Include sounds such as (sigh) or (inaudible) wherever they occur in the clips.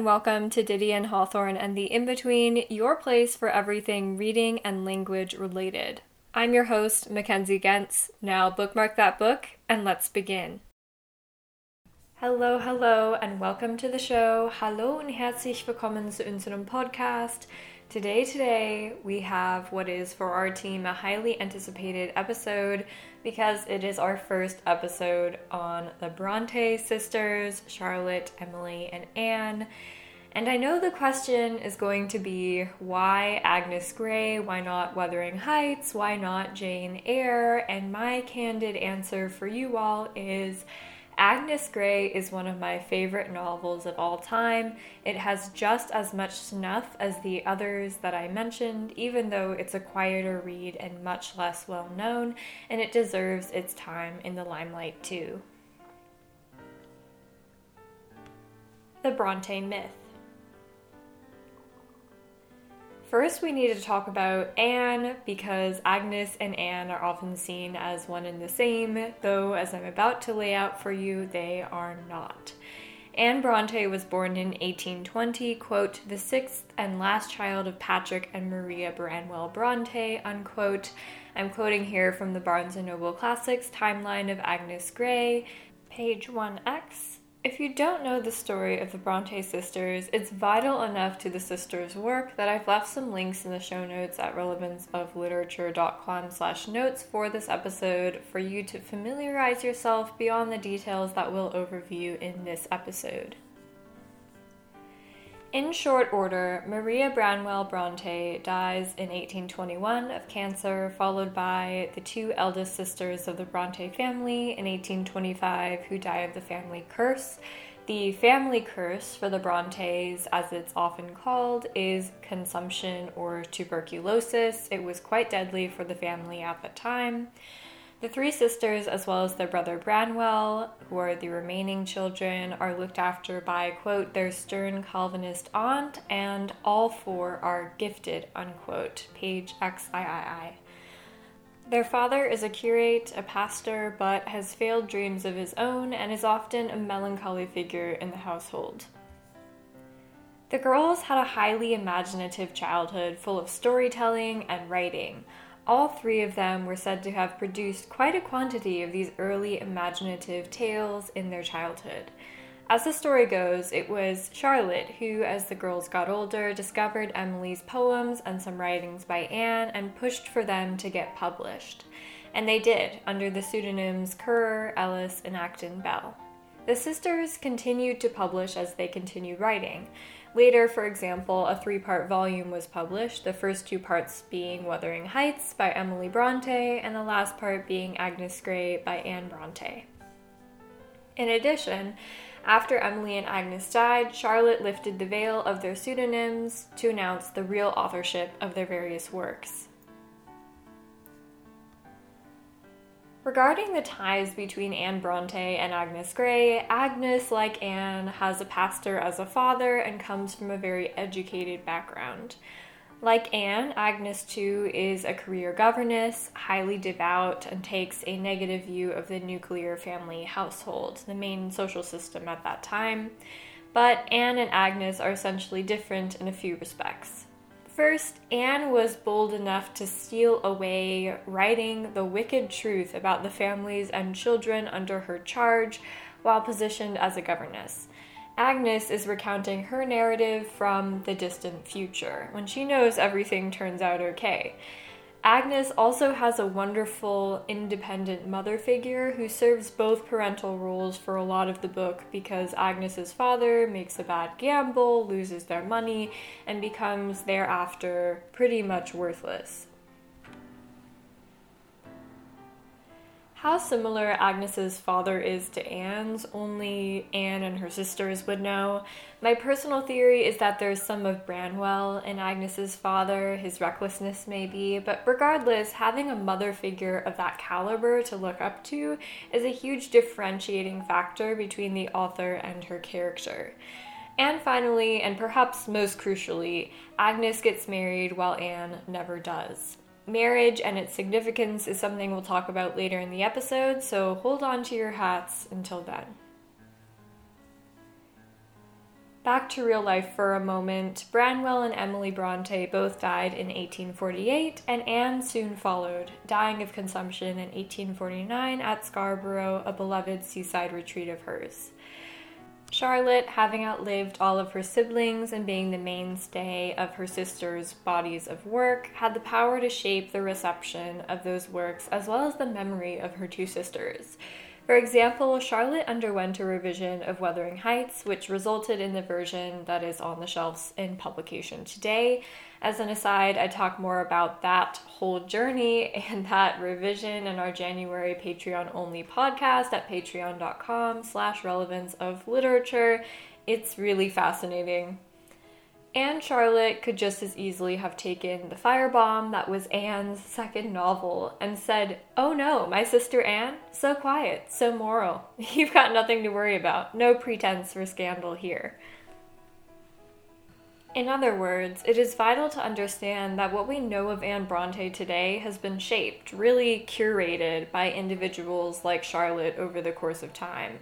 and welcome to Didion and Hawthorne and the In Between, your place for everything reading and language related. I'm your host, Mackenzie Gentz. Now bookmark that book and let's begin. Hello, hello, and welcome to the show. Hallo und herzlich willkommen zu unserem Podcast. Today, today, we have what is for our team a highly anticipated episode because it is our first episode on the Bronte sisters, Charlotte, Emily, and Anne. And I know the question is going to be why Agnes Grey? Why not Wuthering Heights? Why not Jane Eyre? And my candid answer for you all is Agnes Grey is one of my favorite novels of all time. It has just as much snuff as the others that I mentioned, even though it's a quieter read and much less well known, and it deserves its time in the limelight too. The Bronte Myth First, we need to talk about Anne because Agnes and Anne are often seen as one and the same, though, as I'm about to lay out for you, they are not. Anne Bronte was born in 1820, quote, the sixth and last child of Patrick and Maria Branwell Bronte, unquote. I'm quoting here from the Barnes & Noble Classics timeline of Agnes Grey, page 1x. If you don't know the story of the Bronte sisters, it's vital enough to the sisters' work that I've left some links in the show notes at relevanceofliterature.com slash notes for this episode for you to familiarize yourself beyond the details that we'll overview in this episode. In short order, Maria Branwell Bronte dies in 1821 of cancer, followed by the two eldest sisters of the Bronte family in 1825 who die of the family curse. The family curse for the Brontes, as it's often called, is consumption or tuberculosis. It was quite deadly for the family at the time. The three sisters, as well as their brother Branwell, who are the remaining children, are looked after by, quote, their stern Calvinist aunt, and all four are gifted, unquote, page XIII. Their father is a curate, a pastor, but has failed dreams of his own and is often a melancholy figure in the household. The girls had a highly imaginative childhood full of storytelling and writing all three of them were said to have produced quite a quantity of these early imaginative tales in their childhood. As the story goes, it was Charlotte who, as the girls got older, discovered Emily's poems and some writings by Anne and pushed for them to get published. And they did, under the pseudonyms Currer, Ellis, and Acton Bell. The sisters continued to publish as they continued writing. Later, for example, a three part volume was published, the first two parts being Wuthering Heights by Emily Bronte, and the last part being Agnes Grey by Anne Bronte. In addition, after Emily and Agnes died, Charlotte lifted the veil of their pseudonyms to announce the real authorship of their various works. Regarding the ties between Anne Bronte and Agnes Grey, Agnes, like Anne, has a pastor as a father and comes from a very educated background. Like Anne, Agnes too is a career governess, highly devout, and takes a negative view of the nuclear family household, the main social system at that time. But Anne and Agnes are essentially different in a few respects. First, Anne was bold enough to steal away writing the wicked truth about the families and children under her charge while positioned as a governess. Agnes is recounting her narrative from the distant future, when she knows everything turns out okay. Agnes also has a wonderful independent mother figure who serves both parental roles for a lot of the book because Agnes's father makes a bad gamble, loses their money, and becomes thereafter pretty much worthless. How similar Agnes's father is to Anne's, only Anne and her sisters would know. My personal theory is that there's some of Branwell in Agnes's father, his recklessness maybe, but regardless, having a mother figure of that caliber to look up to is a huge differentiating factor between the author and her character. And finally, and perhaps most crucially, Agnes gets married while Anne never does marriage and its significance is something we'll talk about later in the episode, so hold on to your hats until then. Back to real life for a moment. Branwell and Emily Bronte both died in 1848, and Anne soon followed, dying of consumption in 1849 at Scarborough, a beloved seaside retreat of hers. Charlotte, having outlived all of her siblings and being the mainstay of her sister's bodies of work, had the power to shape the reception of those works as well as the memory of her two sisters. For example, Charlotte underwent a revision of Wuthering Heights, which resulted in the version that is on the shelves in publication today. As an aside, I talk more about that whole journey (laughs) and that revision in our January Patreon only podcast at patreon.com slash relevance of literature. It's really fascinating. Anne Charlotte could just as easily have taken The Firebomb, that was Anne's second novel, and said, Oh no, my sister Anne, so quiet, so moral. (laughs) You've got nothing to worry about. No pretense for scandal here. In other words, it is vital to understand that what we know of Anne Bronte today has been shaped, really curated by individuals like Charlotte over the course of time.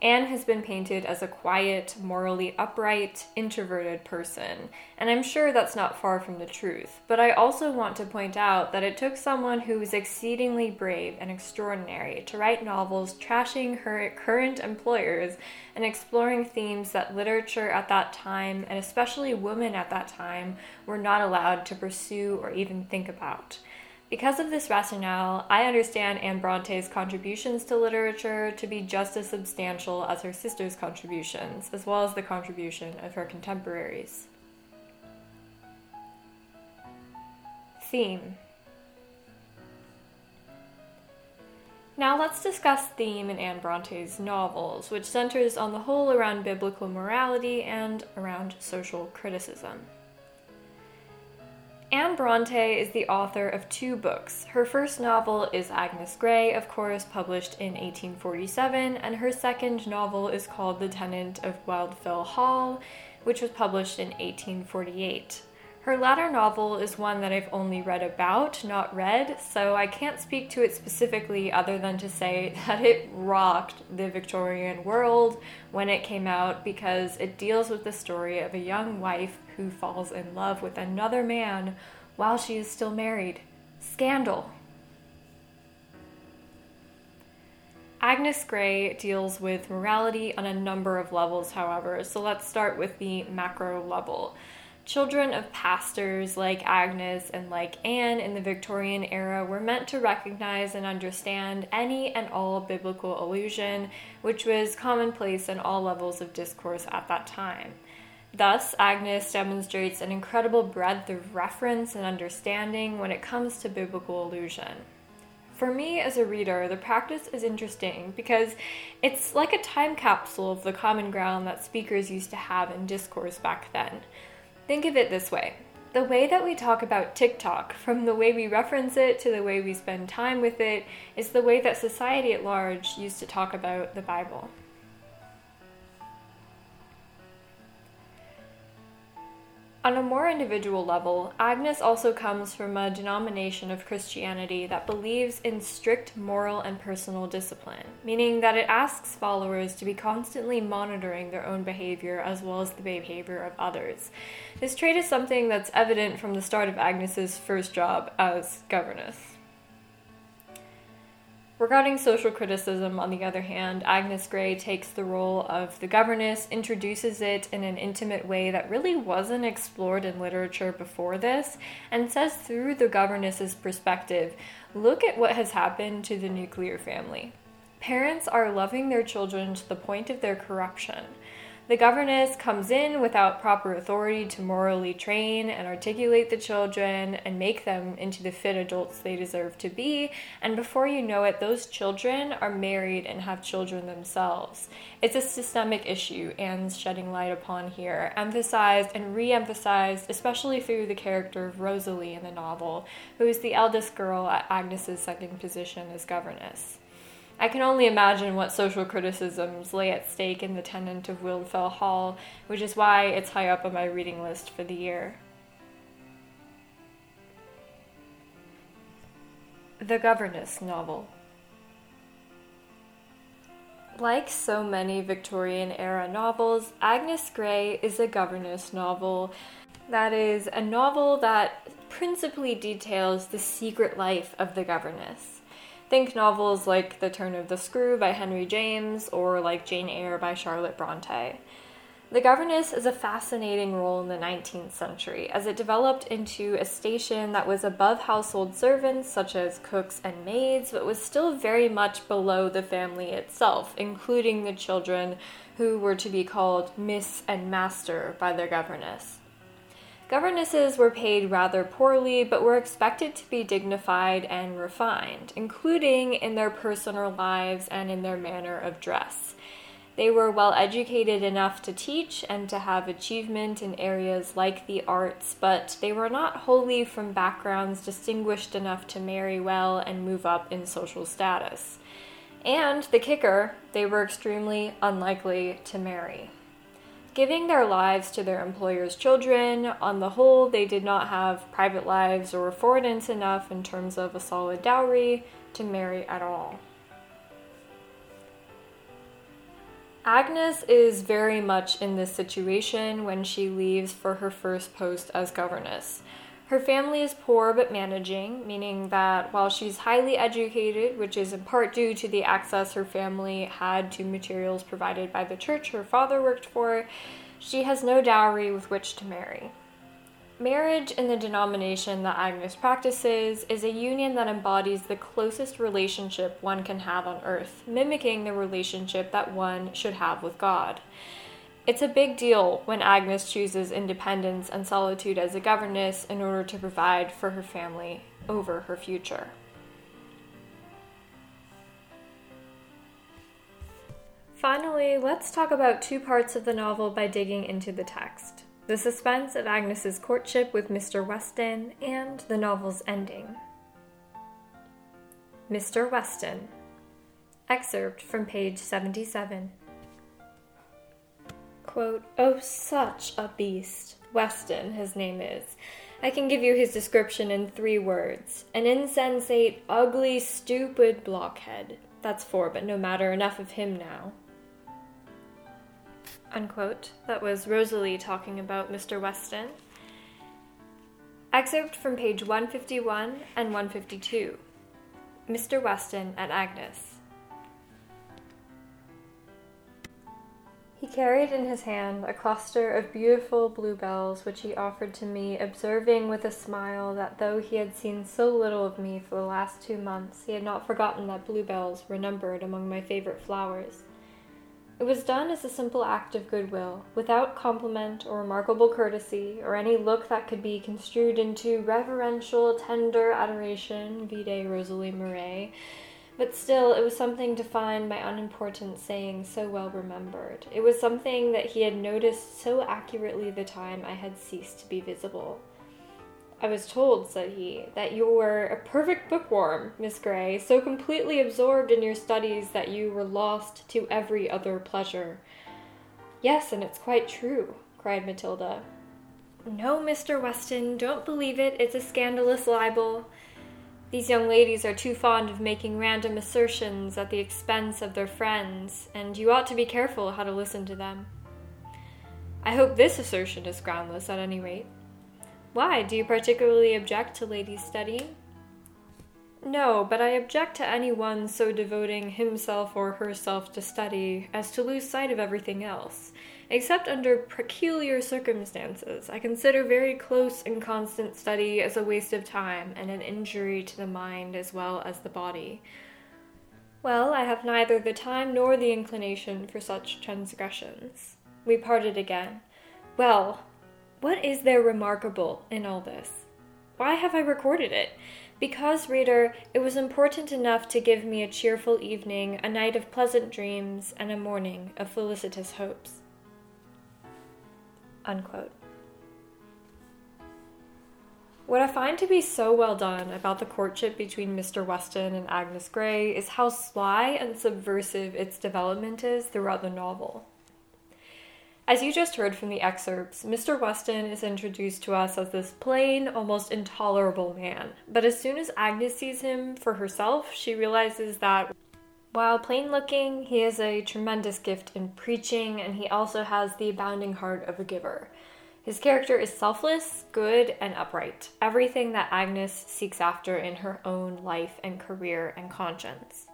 Anne has been painted as a quiet, morally upright, introverted person, and I'm sure that's not far from the truth. But I also want to point out that it took someone who was exceedingly brave and extraordinary to write novels trashing her current employers and exploring themes that literature at that time, and especially women at that time, were not allowed to pursue or even think about. Because of this rationale, I understand Anne Bronte's contributions to literature to be just as substantial as her sister's contributions, as well as the contribution of her contemporaries. Theme Now let's discuss theme in Anne Bronte's novels, which centers on the whole around biblical morality and around social criticism. Anne Bronte is the author of two books. Her first novel is Agnes Grey, of course, published in 1847, and her second novel is called The Tenant of Wildfell Hall, which was published in 1848. Her latter novel is one that I've only read about, not read, so I can't speak to it specifically other than to say (laughs) that it rocked the Victorian world when it came out because it deals with the story of a young wife who falls in love with another man while she is still married. Scandal. Agnes Grey deals with morality on a number of levels, however, so let's start with the macro level. Children of pastors like Agnes and like Anne in the Victorian era were meant to recognize and understand any and all biblical allusion, which was commonplace in all levels of discourse at that time. Thus, Agnes demonstrates an incredible breadth of reference and understanding when it comes to biblical allusion. For me as a reader, the practice is interesting because it's like a time capsule of the common ground that speakers used to have in discourse back then. Think of it this way the way that we talk about TikTok, from the way we reference it to the way we spend time with it, is the way that society at large used to talk about the Bible. On a more individual level, Agnes also comes from a denomination of Christianity that believes in strict moral and personal discipline, meaning that it asks followers to be constantly monitoring their own behavior as well as the behavior of others. This trait is something that's evident from the start of Agnes's first job as governess. Regarding social criticism, on the other hand, Agnes Grey takes the role of the governess, introduces it in an intimate way that really wasn't explored in literature before this, and says through the governess's perspective look at what has happened to the nuclear family. Parents are loving their children to the point of their corruption. The governess comes in without proper authority to morally train and articulate the children and make them into the fit adults they deserve to be, and before you know it, those children are married and have children themselves. It's a systemic issue Anne's shedding light upon here, emphasized and re emphasized, especially through the character of Rosalie in the novel, who is the eldest girl at Agnes's second position as governess. I can only imagine what social criticisms lay at stake in The Tenant of Wildfell Hall, which is why it's high up on my reading list for the year. The Governess novel. Like so many Victorian era novels, Agnes Grey is a governess novel. That is, a novel that principally details the secret life of the governess. Think novels like The Turn of the Screw by Henry James or like Jane Eyre by Charlotte Bronte. The governess is a fascinating role in the 19th century as it developed into a station that was above household servants such as cooks and maids, but was still very much below the family itself, including the children who were to be called Miss and Master by their governess. Governesses were paid rather poorly, but were expected to be dignified and refined, including in their personal lives and in their manner of dress. They were well educated enough to teach and to have achievement in areas like the arts, but they were not wholly from backgrounds distinguished enough to marry well and move up in social status. And the kicker, they were extremely unlikely to marry. Giving their lives to their employer's children, on the whole, they did not have private lives or affordance enough in terms of a solid dowry to marry at all. Agnes is very much in this situation when she leaves for her first post as governess. Her family is poor but managing, meaning that while she's highly educated, which is in part due to the access her family had to materials provided by the church her father worked for, she has no dowry with which to marry. Marriage in the denomination that Agnes practices is a union that embodies the closest relationship one can have on earth, mimicking the relationship that one should have with God. It's a big deal when Agnes chooses independence and solitude as a governess in order to provide for her family over her future. Finally, let's talk about two parts of the novel by digging into the text the suspense of Agnes's courtship with Mr. Weston, and the novel's ending. Mr. Weston. Excerpt from page 77. Quote, Oh, such a beast. Weston, his name is. I can give you his description in three words an insensate, ugly, stupid blockhead. That's four, but no matter, enough of him now unquote. That was Rosalie talking about Mr. Weston. Excerpt from page 151 and 152. Mr. Weston and Agnes. He carried in his hand a cluster of beautiful bluebells, which he offered to me, observing with a smile that though he had seen so little of me for the last two months, he had not forgotten that bluebells were numbered among my favorite flowers. It was done as a simple act of goodwill, without compliment or remarkable courtesy, or any look that could be construed into reverential, tender adoration, vide Rosalie Murray. But still, it was something to find my unimportant saying so well remembered. It was something that he had noticed so accurately the time I had ceased to be visible. I was told, said he, that you were a perfect bookworm, Miss Grey, so completely absorbed in your studies that you were lost to every other pleasure. Yes, and it's quite true, cried Matilda. No, Mr. Weston, don't believe it. It's a scandalous libel. These young ladies are too fond of making random assertions at the expense of their friends, and you ought to be careful how to listen to them. I hope this assertion is groundless, at any rate. Why? Do you particularly object to ladies studying? No, but I object to anyone so devoting himself or herself to study as to lose sight of everything else. Except under peculiar circumstances, I consider very close and constant study as a waste of time and an injury to the mind as well as the body. Well, I have neither the time nor the inclination for such transgressions. We parted again. Well, what is there remarkable in all this? Why have I recorded it? Because, reader, it was important enough to give me a cheerful evening, a night of pleasant dreams, and a morning of felicitous hopes. Unquote. What I find to be so well done about the courtship between Mr. Weston and Agnes Grey is how sly and subversive its development is throughout the novel. As you just heard from the excerpts, Mr. Weston is introduced to us as this plain, almost intolerable man. But as soon as Agnes sees him for herself, she realizes that, While plain looking, he has a tremendous gift in preaching, and he also has the abounding heart of a giver. His character is selfless, good, and upright, everything that Agnes seeks after in her own life and career and conscience.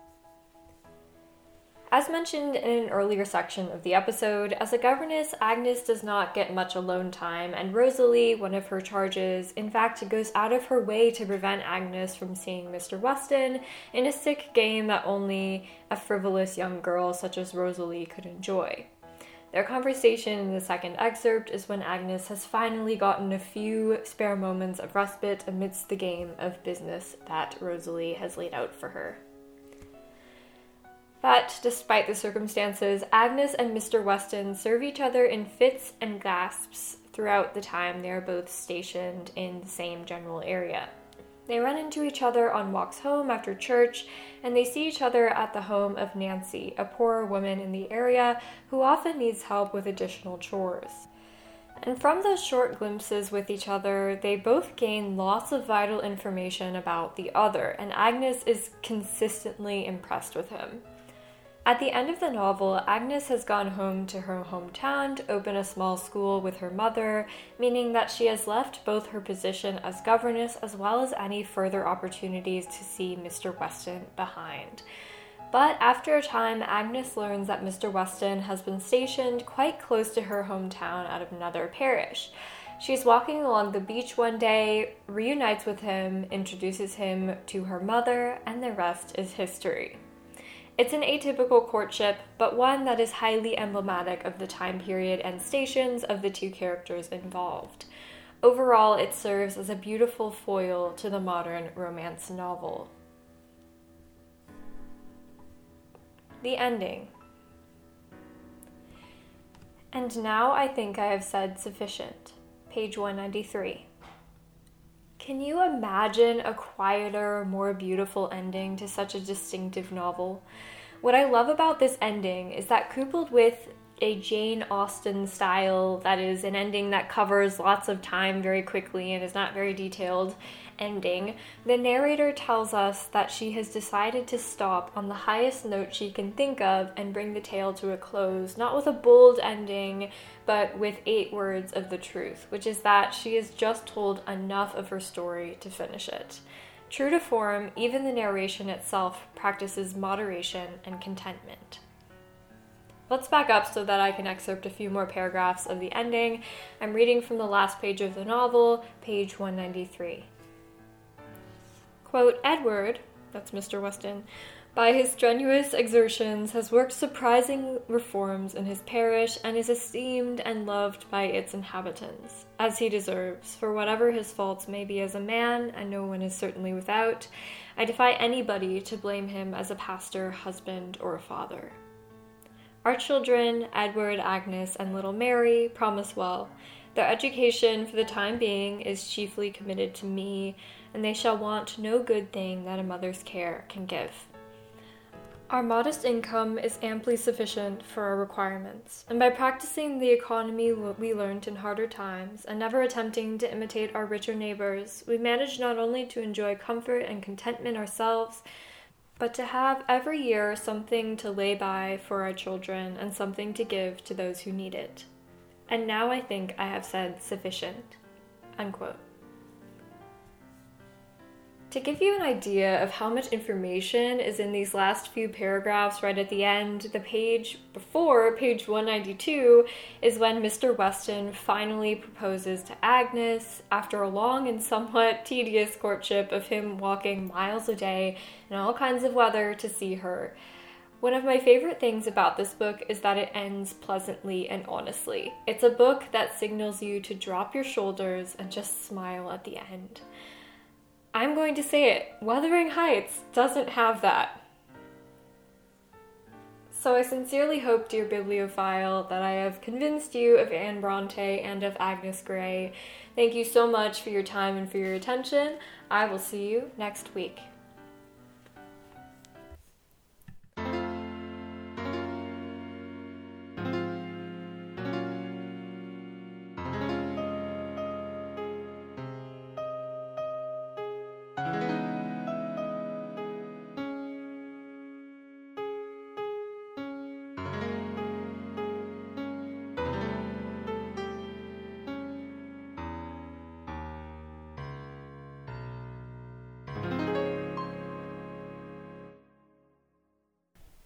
As mentioned in an earlier section of the episode, as a governess, Agnes does not get much alone time, and Rosalie, one of her charges, in fact goes out of her way to prevent Agnes from seeing Mr. Weston in a sick game that only a frivolous young girl such as Rosalie could enjoy. Their conversation in the second excerpt is when Agnes has finally gotten a few spare moments of respite amidst the game of business that Rosalie has laid out for her. But despite the circumstances, Agnes and Mr. Weston serve each other in fits and gasps throughout the time they are both stationed in the same general area. They run into each other on walks home after church, and they see each other at the home of Nancy, a poor woman in the area who often needs help with additional chores. And from those short glimpses with each other, they both gain lots of vital information about the other, and Agnes is consistently impressed with him. At the end of the novel, Agnes has gone home to her hometown to open a small school with her mother, meaning that she has left both her position as governess as well as any further opportunities to see Mr. Weston behind. But after a time, Agnes learns that Mr. Weston has been stationed quite close to her hometown at another parish. She's walking along the beach one day, reunites with him, introduces him to her mother, and the rest is history. It's an atypical courtship, but one that is highly emblematic of the time period and stations of the two characters involved. Overall, it serves as a beautiful foil to the modern romance novel. The ending. And now I think I have said sufficient. Page 193. Can you imagine a quieter, more beautiful ending to such a distinctive novel? What I love about this ending is that, coupled with a Jane Austen style that is an ending that covers lots of time very quickly and is not very detailed, ending, the narrator tells us that she has decided to stop on the highest note she can think of and bring the tale to a close, not with a bold ending, but with eight words of the truth, which is that she has just told enough of her story to finish it. True to form, even the narration itself practices moderation and contentment. Let's back up so that I can excerpt a few more paragraphs of the ending. I'm reading from the last page of the novel, page 193. Quote, Edward, that's Mr. Weston, by his strenuous exertions has worked surprising reforms in his parish and is esteemed and loved by its inhabitants, as he deserves, for whatever his faults may be as a man, and no one is certainly without, I defy anybody to blame him as a pastor, husband, or a father. Our children, Edward, Agnes, and little Mary, promise well. Their education, for the time being, is chiefly committed to me, and they shall want no good thing that a mother's care can give. Our modest income is amply sufficient for our requirements, and by practicing the economy we learned in harder times, and never attempting to imitate our richer neighbors, we manage not only to enjoy comfort and contentment ourselves, but to have every year something to lay by for our children and something to give to those who need it. And now I think I have said sufficient. Unquote. To give you an idea of how much information is in these last few paragraphs right at the end, the page before, page 192, is when Mr. Weston finally proposes to Agnes after a long and somewhat (laughs) tedious courtship of him walking miles a day in all kinds of weather to see her. One of my favorite things about this book is that it ends pleasantly and honestly. It's a book that signals you to drop your shoulders and just smile at the end. I'm going to say it Wuthering Heights doesn't have that. So I sincerely hope, dear bibliophile, that I have convinced you of Anne Bronte and of Agnes Grey. Thank you so much for your time and for your attention. I will see you next week.